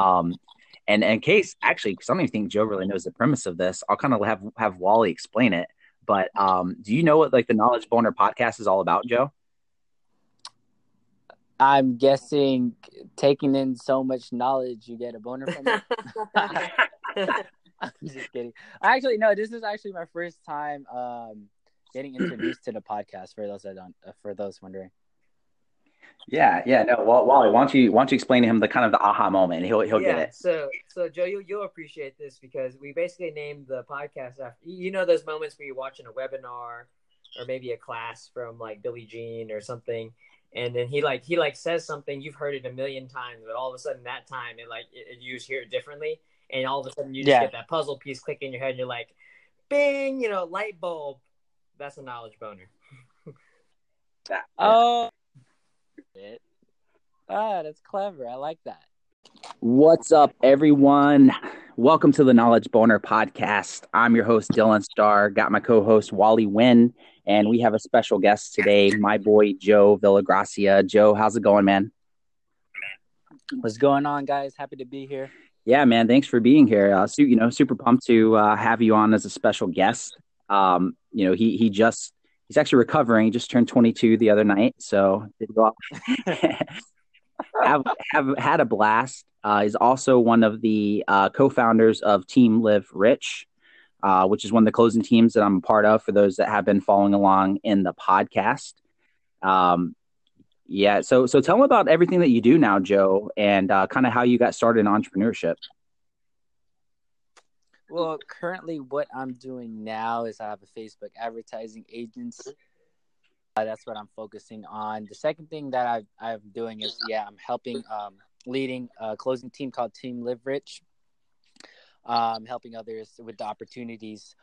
Um, and in case actually, because I don't even think Joe really knows the premise of this, I'll kind of have have Wally explain it. But um, do you know what like the Knowledge Boner podcast is all about, Joe? I'm guessing taking in so much knowledge, you get a boner from it. I'm just kidding. Actually, no. This is actually my first time um, getting introduced to the podcast. For those that don't, uh, for those wondering. Yeah, yeah, no. Well, Wally, why don't you why don't you explain to him the kind of the aha moment? He'll he'll yeah, get it. So so Joe, you you'll appreciate this because we basically named the podcast after you know those moments where you're watching a webinar or maybe a class from like Billy Gene or something, and then he like he like says something you've heard it a million times, but all of a sudden that time it like it, you just hear it differently, and all of a sudden you just Yeah. get that puzzle piece click in your head, and you're like, bing, you know, light bulb. That's a knowledge boner. Oh, it. Ah, that's clever. I like that. What's up, everyone? Welcome to the Knowledge Boner podcast. I'm your host, Dylan Starr. Got my co-host Wally Wynn, and we have a special guest today, my boy Joe Villagracia. Joe, how's it going, man? What's going on, guys? Happy to be here. Yeah, man. Thanks for being here. Uh, su- you know, super pumped to uh, have you on as a special guest. Um, you know, he he just he's actually recovering. He just turned 22 the other night, so did go have have had a blast. Uh, he's also one of the uh, co-founders of Team Live Rich, uh, which is one of the closing teams that I'm a part of. For those that have been following along in the podcast, um, yeah. So so tell me about everything that you do now, Joe, and uh, kind of how you got started in entrepreneurship. Well, currently, what I'm doing now is I have a Facebook advertising agency. Uh, that's what I'm focusing on. The second thing that I, I'm doing is, yeah, I'm helping, um, leading a closing team called Team Live Rich. Um, helping others with the opportunities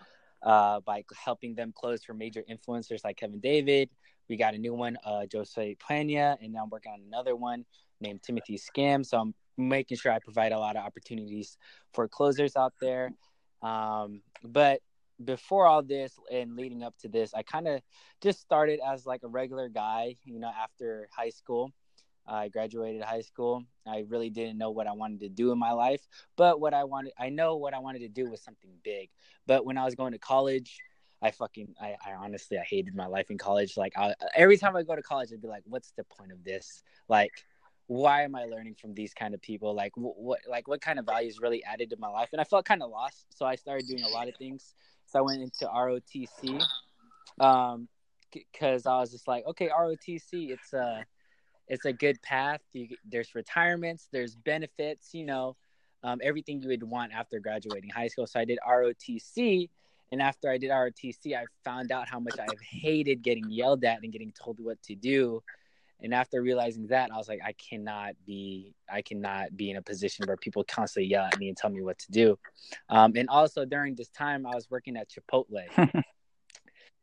uh, by helping them close for major influencers like Kevin David. We got a new one, uh, Jose Pena, and now I'm working on another one named Timothy Scam. So I'm making sure I provide a lot of opportunities for closers out there. Um, but before all this and leading up to this, I kind of just started as like a regular guy, you know, after high school. I graduated high school. I really didn't know what I wanted to do in my life, but what I wanted, I know what I wanted to do was something big. But when I was going to college, I fucking, I, I honestly, I hated my life in college. Like, I, every time I go to college, I'd be like, what's the point of this? Like, why am I learning from these kind of people? Like, wh- what, like, what kind of values really added to my life? And I felt kind of lost, so I started doing a lot of things. So I went into ROTC, um, because I was just like, okay, ROTC, it's a, it's a good path. You, there's retirements, there's benefits, you know, um, everything you would want after graduating high school. So I did ROTC, and after I did ROTC, I found out how much I've hated getting yelled at and getting told what to do. And after realizing that, I was like, I cannot be, I cannot be in a position where people constantly yell at me and tell me what to do. Um, and also during this time, I was working at Chipotle.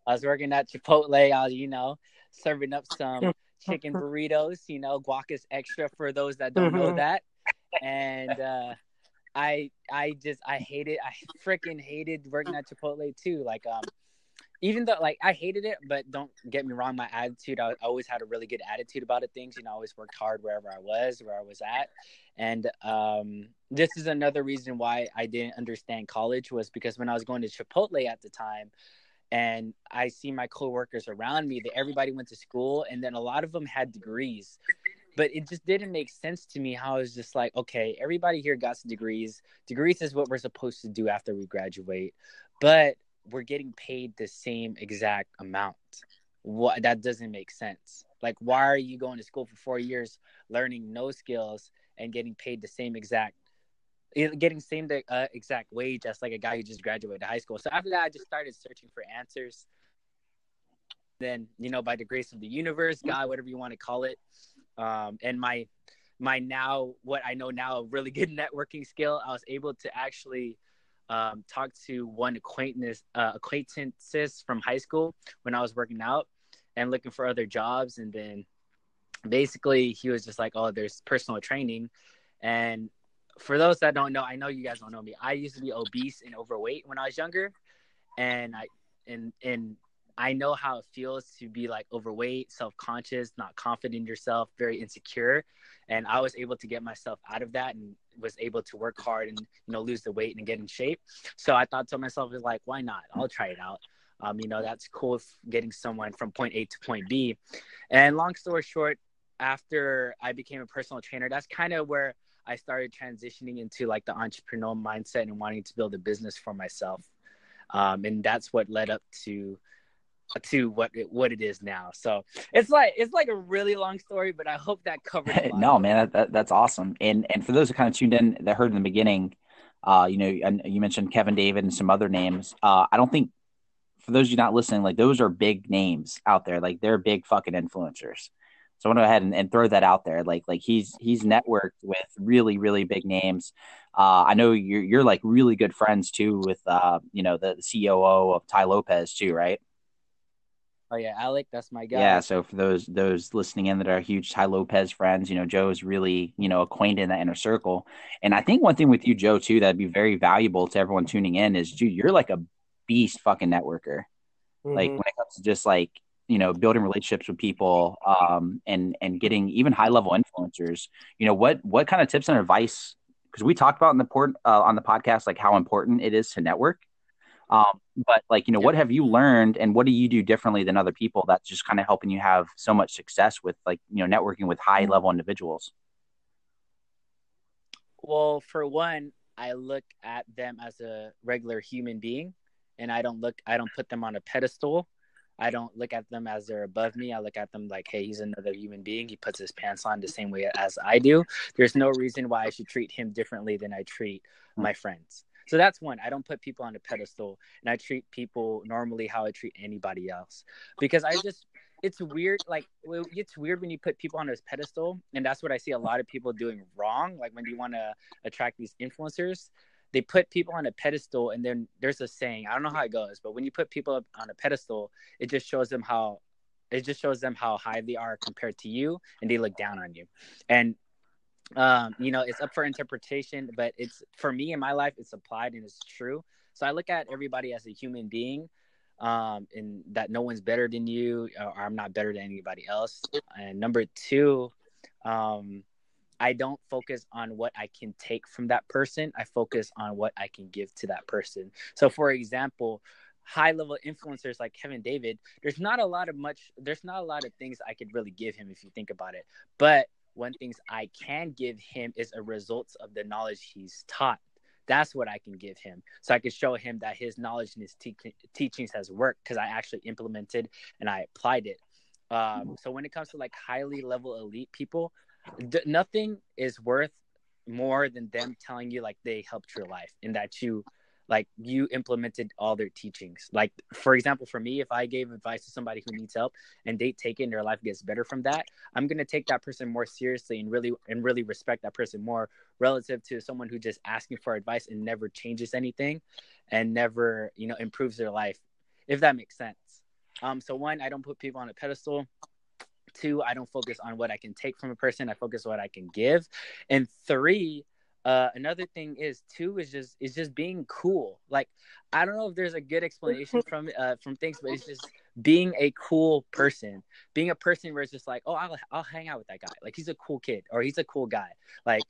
I was working at Chipotle. I was, you know, serving up some chicken burritos. You know, guac is extra for those that don't know that. And uh, I, I just, I hated, I freaking hated working at Chipotle too. Like, um, even though like I hated it, but don't get me wrong, my attitude, I always had a really good attitude about it. Things, you know, I always worked hard wherever I was, where I was at. And um, this is another reason why I didn't understand college was because when I was going to Chipotle at the time, and I see my coworkers around me that everybody went to school, and then a lot of them had degrees. But it just didn't make sense to me how I was just like, okay, everybody here got some degrees. Degrees is what we're supposed to do after we graduate. But we're getting paid the same exact amount. What that doesn't make sense. Like, why are you going to school for four years, learning no skills, and getting paid the same exact, getting same uh, exact wage as like a guy who just graduated high school? So after that, I just started searching for answers. Then, you know, by the grace of the universe, God, whatever you want to call it, um, and my my now what I know now really good networking skill, I was able to actually um, talked to one acquaintance uh, acquaintances from high school when I was working out and looking for other jobs, and then basically he was just like, "Oh, there's personal training," and for those that don't know, I know you guys don't know me. I used to be obese and overweight when I was younger, and I and and I know how it feels to be like overweight, self conscious, not confident in yourself, very insecure. And I was able to get myself out of that and was able to work hard and you know lose the weight and get in shape. So I thought to myself, is like, why not? I'll try it out. Um, you know, that's cool getting someone from point A to point B. And long story short, after I became a personal trainer, that's kind of where I started transitioning into like the entrepreneurial mindset and wanting to build a business for myself. Um, and that's what led up to to what it, what it is now. So it's like it's like a really long story, but I hope that covered. It. No, man, that, that, that's awesome. And and for those who kind of tuned in that heard in the beginning, uh, you know, and you mentioned Kevin David and some other names. Uh, I don't think for those of you not listening, like those are big names out there. Like they're big fucking influencers. So I want to go ahead and, and, throw that out there. Like like he's he's networked with really really big names. Uh, I know you're you're like really good friends too with uh, you know the, the COO of Tai Lopez too, right? Oh yeah, Alec, that's my guy. Yeah, so for those those listening in that are huge Tai Lopez friends, you know, Joe's really, you know, acquainted in that inner circle. And I think one thing with you, Joe, too, that'd be very valuable to everyone tuning in is dude, you're like a beast fucking networker. Mm-hmm. Like when it comes to just like, you know, building relationships with people, um, and and getting even high level influencers, you know, what what kind of tips and advice because we talked about in the port uh, on the podcast like how important it is to network um, but like, you know, what have you learned and what do you do differently than other people that's just kind of helping you have so much success with like, you know, networking with high level individuals? Well, for one, I look at them as a regular human being and I don't look, I don't put them on a pedestal. I don't look at them as they're above me. I look at them like, hey, he's another human being. He puts his pants on the same way as I do. There's no reason why I should treat him differently than I treat my friends. So that's one. I don't put people on a pedestal and I treat people normally how I treat anybody else because I just, it's weird. Like, it's weird when you put people on a pedestal. And that's what I see a lot of people doing wrong. Like, when you want to attract these influencers, they put people on a pedestal and then there's a saying, I don't know how it goes, but when you put people on a pedestal, it just shows them how it just shows them how high they are compared to you and they look down on you and um, you know, it's up for interpretation, but it's for me in my life, it's applied and it's true. So I look at everybody as a human being, um, and that no one's better than you, or I'm not better than anybody else. And number two, um, I don't focus on what I can take from that person. I focus on what I can give to that person. So, for example, high level influencers like Kevin David, there's not a lot of much, there's not a lot of things I could really give him if you think about it. But one things I can give him is a result of the knowledge he's taught. That's what I can give him. So I can show him that his knowledge and his te- teachings has worked because I actually implemented and I applied it. Um, so when it comes to like highly level elite people, th- nothing is worth more than them telling you like they helped your life and that you like you implemented all their teachings. Like for example for me if i gave advice to somebody who needs help and they take it and their life gets better from that i'm to take that person more seriously and really and really respect that person more relative to someone who just asking for advice and never changes anything and never you know improves their life if that makes sense. Um so one i don't put people on a pedestal. Two i don't focus on what i can take from a person. I focus on what i can give. And three uh, another thing is too is just is just being cool. Like I don't know if there's a good explanation from uh, from things, but it's just being a cool person, being a person where it's just like, oh, I'll I'll hang out with that guy. Like he's a cool kid or he's a cool guy. Like,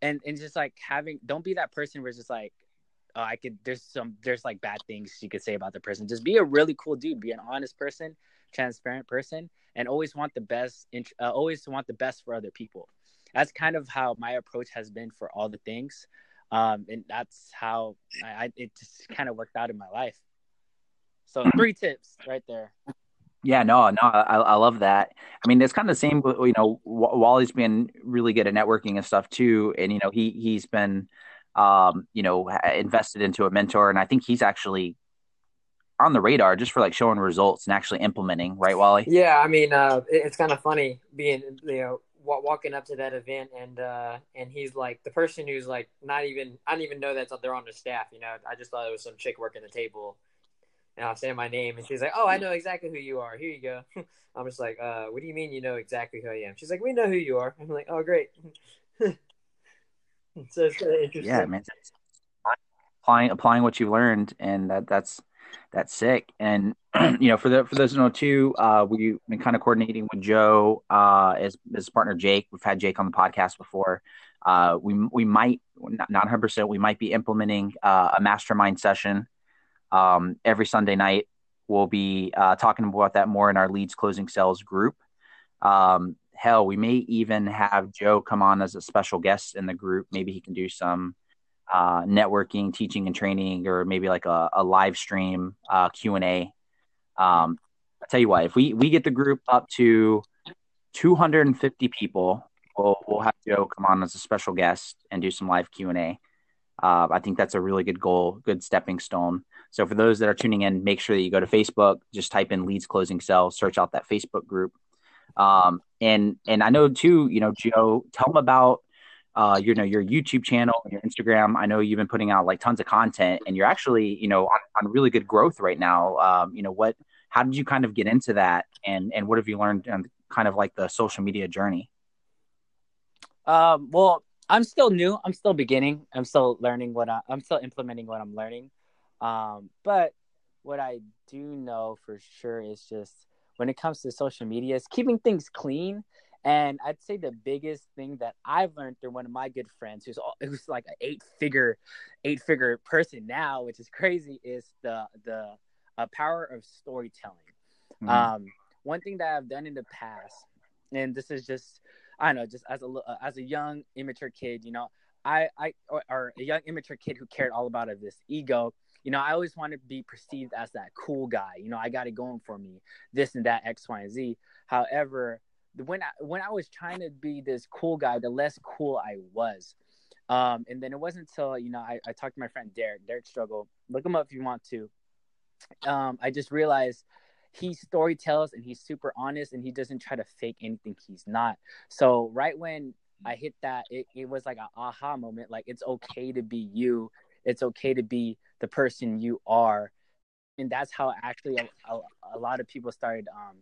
and and just like having don't be that person where it's just like, oh, I could there's some there's like bad things you could say about the person. Just be a really cool dude. Be an honest person, transparent person, and always want the best. Uh, always want the best for other people that's kind of how my approach has been for all the things um, and that's how I, I it just kind of worked out in my life so three tips right there yeah, no, no, I, I love that. I mean, it's kind of the same. You know, Wally's been really good at networking and stuff too, and you know, he he's been, um, you know, invested into a mentor, and I think he's actually on the radar just for like showing results and actually implementing. Right, Wally? Yeah, I mean, uh, it's kind of funny being you know walking up to that event and uh and he's like the person who's like not even I don't even know that they're on the staff. You know, I just thought it was some chick working the table. And I'll say my name, and she's like, "Oh, I know exactly who you are. Here you go." I'm just like, uh, "What do you mean you know exactly who I am?" She's like, "We know who you are." I'm like, "Oh, great." so it's kind of interesting. Yeah, man. Applying applying what you've learned, and that that's That's sick. And you know, for the for those who know too, uh, we've been kind of coordinating with Joe uh, as his partner Jake. We've had Jake on the podcast before. Uh, we we might not 100 percent. We might be implementing uh, a mastermind session um, every Sunday night. We'll be uh, talking about that more in our leads closing sales group. Um, hell, we may even have Joe come on as a special guest in the group. Maybe he can do some uh, networking, teaching, and training, or maybe like a, a live stream uh, Q and A. Um, I tell you what, if we we get the group up to 250 people, we'll we'll have Joe come on as a special guest and do some live Q and A. Uh, I think that's a really good goal, good stepping stone. So for those that are tuning in, make sure that you go to Facebook, just type in leads closing sales, search out that Facebook group. Um, and and I know too, you know, Joe, tell them about uh, you know, your YouTube channel, and your Instagram. I know you've been putting out like tons of content, and you're actually, you know, on, on really good growth right now. Um, you know, what? How did you kind of get into that, and and what have you learned on kind of like the social media journey? Um, well, I'm still new. I'm still beginning. I'm still learning what I, I'm still implementing what I'm learning. Um, but what I do know for sure is just when it comes to social media, is keeping things clean and I'd say the biggest thing that I've learned through one of my good friends, who's who's like an eight figure, eight figure person now, which is crazy, is the the uh, power of storytelling. Mm-hmm. Um, one thing that I've done in the past, and this is just I don't know, just as a uh, as a young immature kid, you know, I I or, or a young immature kid who cared all about of this ego. You know, I always wanted to be perceived as that cool guy. You know, I got it going for me, this and that, X, Y, and Z. However, when I when I was trying to be this cool guy, the less cool I was. Um, and then it wasn't until you know I, I talked to my friend Derek, Derek Struggle. Look him up if you want to. Um, I just realized he story tells and he's super honest and he doesn't try to fake anything he's not. So right when I hit that, it, it was like an aha moment. Like it's okay to be you. It's okay to be the person you are. And that's how actually a, a, a lot of people started um,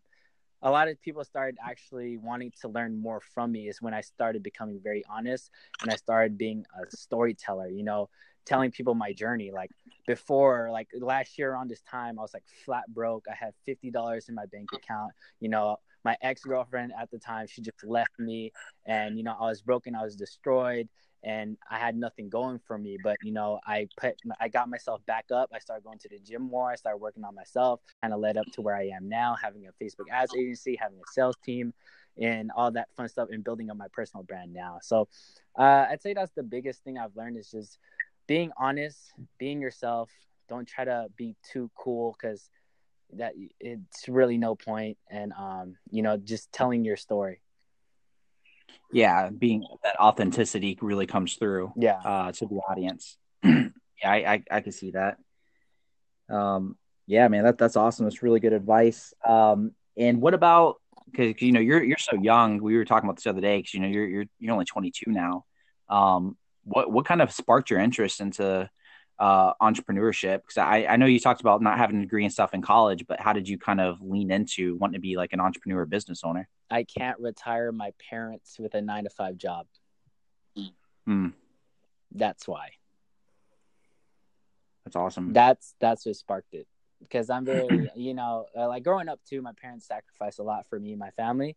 a lot of people started actually wanting to learn more from me is when I started becoming very honest and I started being a storyteller, you know, telling people my journey. Like before, like last year around this time, I was like flat broke. I had $50 in my bank account. You know, my ex girlfriend at the time, she just left me and, you know, I was broken, I was destroyed and I had nothing going for me. But you know, I put I got myself back up. I started going to the gym more. I started working on myself, kind of led up to where I am now, having a Facebook ads agency, having a sales team, and all that fun stuff, and building up my personal brand now. So uh, I'd say that's the biggest thing I've learned is just being honest, being yourself. Don't try to be too cool because that it's really no point and um you know just telling your story yeah, being that authenticity really comes through. Yeah, uh, to the audience. yeah, I, I I can see that. Um, yeah, man, that that's awesome. That's really good advice. Um, and what about because you know you're you're so young. We were talking about this the other day because you know you're you're you're only 22 now. Um, what what kind of sparked your interest into uh, entrepreneurship? Because I, I know you talked about not having a degree and stuff in college, but how did you kind of lean into wanting to be like an entrepreneur business owner? I can't retire my parents with a nine to five job. Hmm. That's why. That's awesome. That's that's what sparked it because I'm very, you know, uh, like growing up too. My parents sacrificed a lot for me and my family,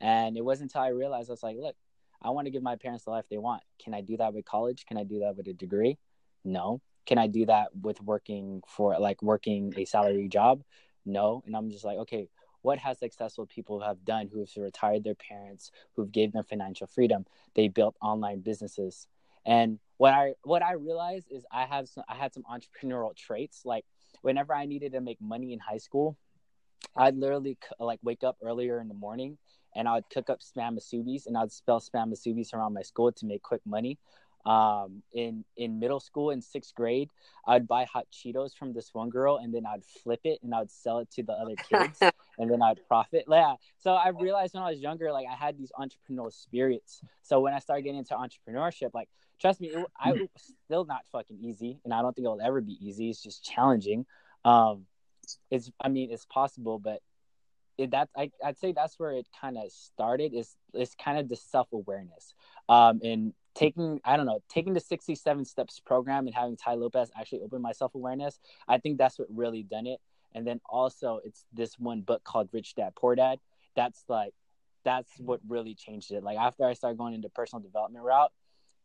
and it wasn't until I realized I was like, look, I want to give my parents the life they want. Can I do that with college? Can I do that with a degree? No can I do that with working for like working a salary job? No. And I'm just like, okay, what has successful people have done who've retired their parents, who've gave them financial freedom? They built online businesses. And what I what I realized is I have some I had some entrepreneurial traits. Like whenever I needed to make money in high school, I'd literally like wake up earlier in the morning and I'd cook up spam musubis and I'd spell spam musubis around my school to make quick money um, in in middle school in sixth grade, I'd buy hot Cheetos from this one girl, and then I'd flip it and I'd sell it to the other kids, and then I'd profit. Yeah. So I realized when I was younger, like I had these entrepreneurial spirits. So when I started getting into entrepreneurship, like trust me, it, I it was still not fucking easy, and I don't think it'll ever be easy. It's just challenging. Um, it's I mean it's possible, but it, that I, I'd say that's where it kind of started. Is it's kind of the self awareness. Um, and taking I don't know taking the 67 steps program and having Tai Lopez actually open my self awareness. I think that's what really done it. And then also it's this one book called Rich Dad Poor Dad. That's like that's what really changed it. Like after I started going into personal development route,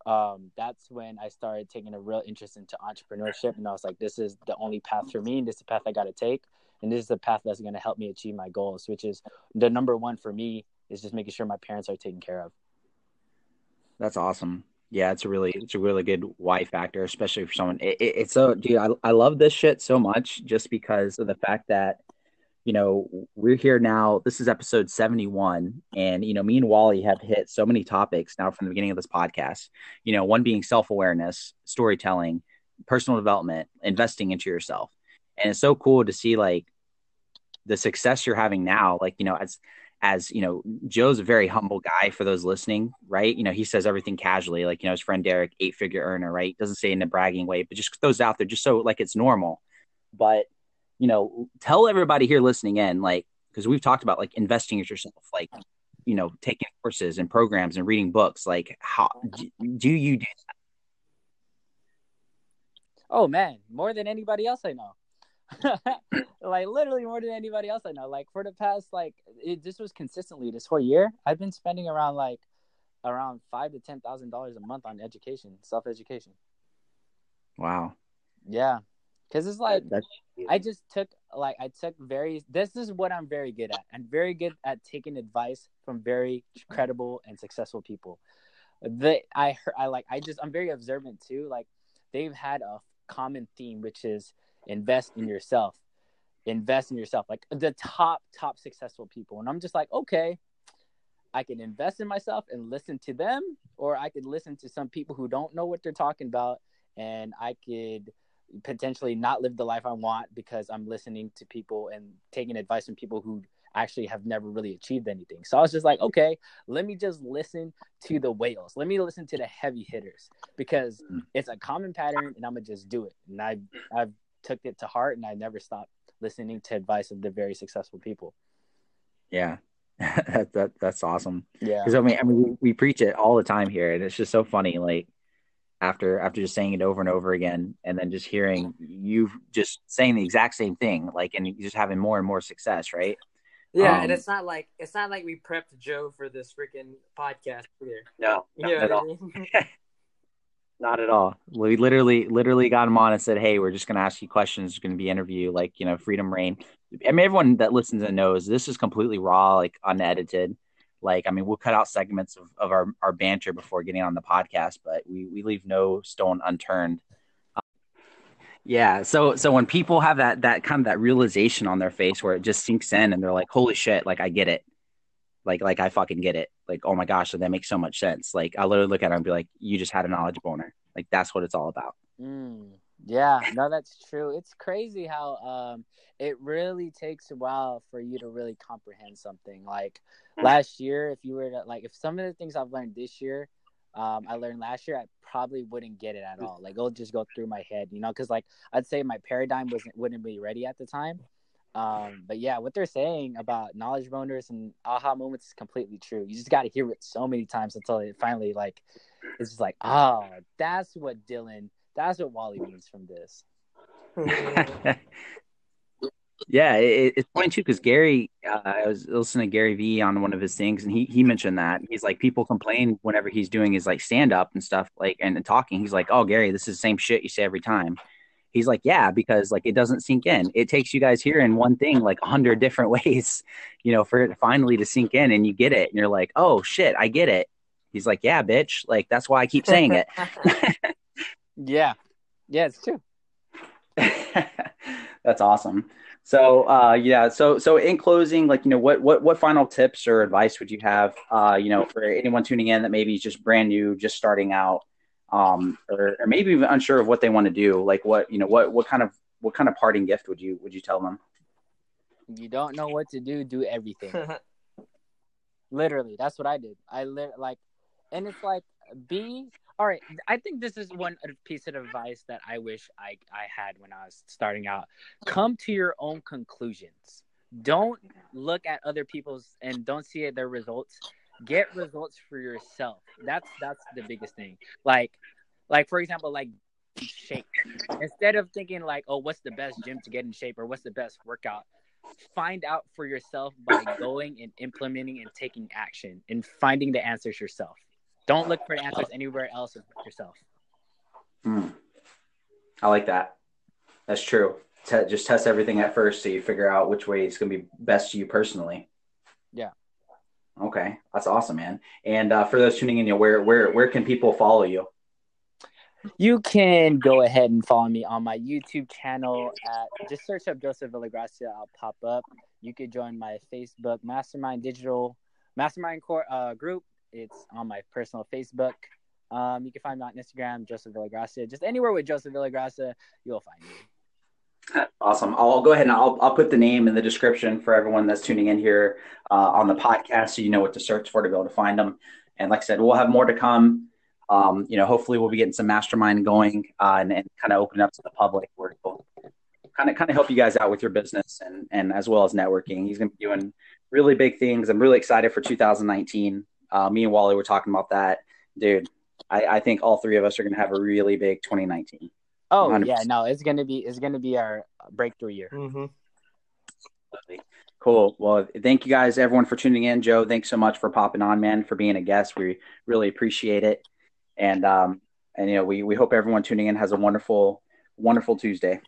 um, that's when I started taking a real interest into entrepreneurship. And I was like, this is the only path for me. And this is the path I got to take. And this is the path that's going to help me achieve my goals, which is the number one for me is just making sure my parents are taken care of. That's awesome. Yeah, it's a really it's a really good why factor, especially for someone. It, it, it's so dude, I I love this shit so much just because of the fact that you know we're here now. This is episode seventy one, and you know me and Wally have hit so many topics now from the beginning of this podcast. You know, one being self awareness, storytelling, personal development, investing into yourself, and it's so cool to see like the success you're having now. Like you know, as as you know, Joe's a very humble guy for those listening, right? You know, he says everything casually, like you know, his friend Derek, eight figure earner, right? Doesn't say in a bragging way, but just throws out there just so like it's normal. But you know, tell everybody here listening in, like, because we've talked about like investing in yourself, like you know, taking courses and programs and reading books. Like, how do you do that? Oh man, more than anybody else I know. Like literally more than anybody else I know. Like for the past like it, this was consistently this whole year. I've been spending around like around five to ten thousand dollars a month on education, self education. Wow. Yeah, because it's like That's... I just took like I took very. This is what I'm very good at. I'm very good at taking advice from very credible and successful people. The I I like I just I'm very observant too. Like they've had a common theme, which is invest in yourself invest in yourself like the top top successful people and i'm just like okay i can invest in myself and listen to them or i could listen to some people who don't know what they're talking about and i could potentially not live the life i want because i'm listening to people and taking advice from people who actually have never really achieved anything. So I was just like, okay, let me just listen to the whales. Let me listen to the heavy hitters because mm. it's a common pattern and I'm gonna just do it. And i've I've took it to heart and I never stopped listening to advice of the very successful people. Yeah. that, that that's awesome. Yeah. Because I mean, I mean, we, we preach it all the time here, and it's just so funny. Like after after just saying it over and over again, and then just hearing you just saying the exact same thing, like, and just having more and more success, right? Yeah, um, and it's not like it's not like we prepped Joe for this freaking podcast either. No, not at all. Not at all. We literally, literally got him on and said, "Hey, we're just going to ask you questions. It's going to be interview, like you know, Freedom Reign." I mean, everyone that listens and knows this is completely raw, like unedited. Like, I mean, we'll cut out segments of, of our, our banter before getting on the podcast, but we, we leave no stone unturned. Yeah. So, so when people have that, that kind of that realization on their face where it just sinks in and they're like, holy shit, like I get it like like I fucking get it. Like, oh my gosh, so that makes so much sense. Like I literally look at her and be like, you just had a knowledge boner. Like that's what it's all about. Mm, yeah, no, that's true. It's crazy how um it really takes a while for you to really comprehend something. Like mm. last year, if you were to like if some of the things I've learned this year, um, I learned last year, I probably wouldn't get it at all. Like it'll just go through my head, you know, because like I'd say my paradigm wasn't wouldn't be ready at the time. Um, but yeah, what they're saying about knowledge boners and aha moments is completely true. You just got to hear it so many times until it finally like it's just like, oh, that's what Dylan, that's what Wally means from this. yeah, it, it's funny too because Gary, uh, I was listening to Gary Vee on one of his things, and he he mentioned that he's like people complain whenever he's doing his like stand up and stuff like and talking. He's like, oh Gary, this is the same shit you say every time He's like, yeah, because like it doesn't sink in. It takes you guys here in one thing like a hundred different ways, you know, for it finally to sink in and you get it. And you're like, oh shit, I get it. He's like, yeah, bitch. Like that's why I keep saying it. yeah. Yeah, it's true. that's awesome. So uh, yeah, so so in closing, like you know, what what what final tips or advice would you have, uh, you know, for anyone tuning in that maybe is just brand new, just starting out, um, or, or maybe even unsure of what they want to do. Like what you know, what what kind of what kind of parting gift would you would you tell them? You don't know what to do, do everything. Literally, that's what I did. I li- like, and it's like be all right. I think this is one piece of advice that I wish I I had when I was starting out. Come to your own conclusions. Don't look at other people's and don't see their results get results for yourself. That's that's the biggest thing. Like like for example, like shape. Instead of thinking like, oh, what's the best gym to get in shape or what's the best workout, find out for yourself by going and implementing and taking action and finding the answers yourself. Don't look for answers anywhere else but yourself. Hmm. I like that. That's true. Te- just test everything at first so you figure out which way it's going to be best to you personally. Okay, that's awesome, man. And uh, for those tuning in, you know, where where where can people follow you? You can go ahead and follow me on my YouTube channel at just search up Joseph Villagracia. I'll pop up. You could join my Facebook Mastermind Digital Mastermind Core uh, group. It's on my personal Facebook. Um, you can find me on Instagram, Joseph Villagracia. Just anywhere with Joseph Villagracia, you'll find me. Awesome. I'll go ahead and I'll, I'll put the name in the description for everyone that's tuning in here uh, on the podcast so you know what to search for to be able to find them. And like I said, we'll have more to come um, you know, hopefully we'll be getting some mastermind going uh, and, and kind of opening up to the public where we'll kind of kind of help you guys out with your business and and as well as networking. He's going to be doing really big things. I'm really excited for 2019. Uh, me and Wally were talking about that, dude. I, I think all three of us are going to have a really big 2019. Oh 100%. yeah, no, it's gonna be it's gonna be our breakthrough year. Mm-hmm. Cool. Well, thank you guys, everyone, for tuning in. Joe, thanks so much for popping on, man, for being a guest. We really appreciate it. And um, and you know, we we hope everyone tuning in has a wonderful, wonderful Tuesday.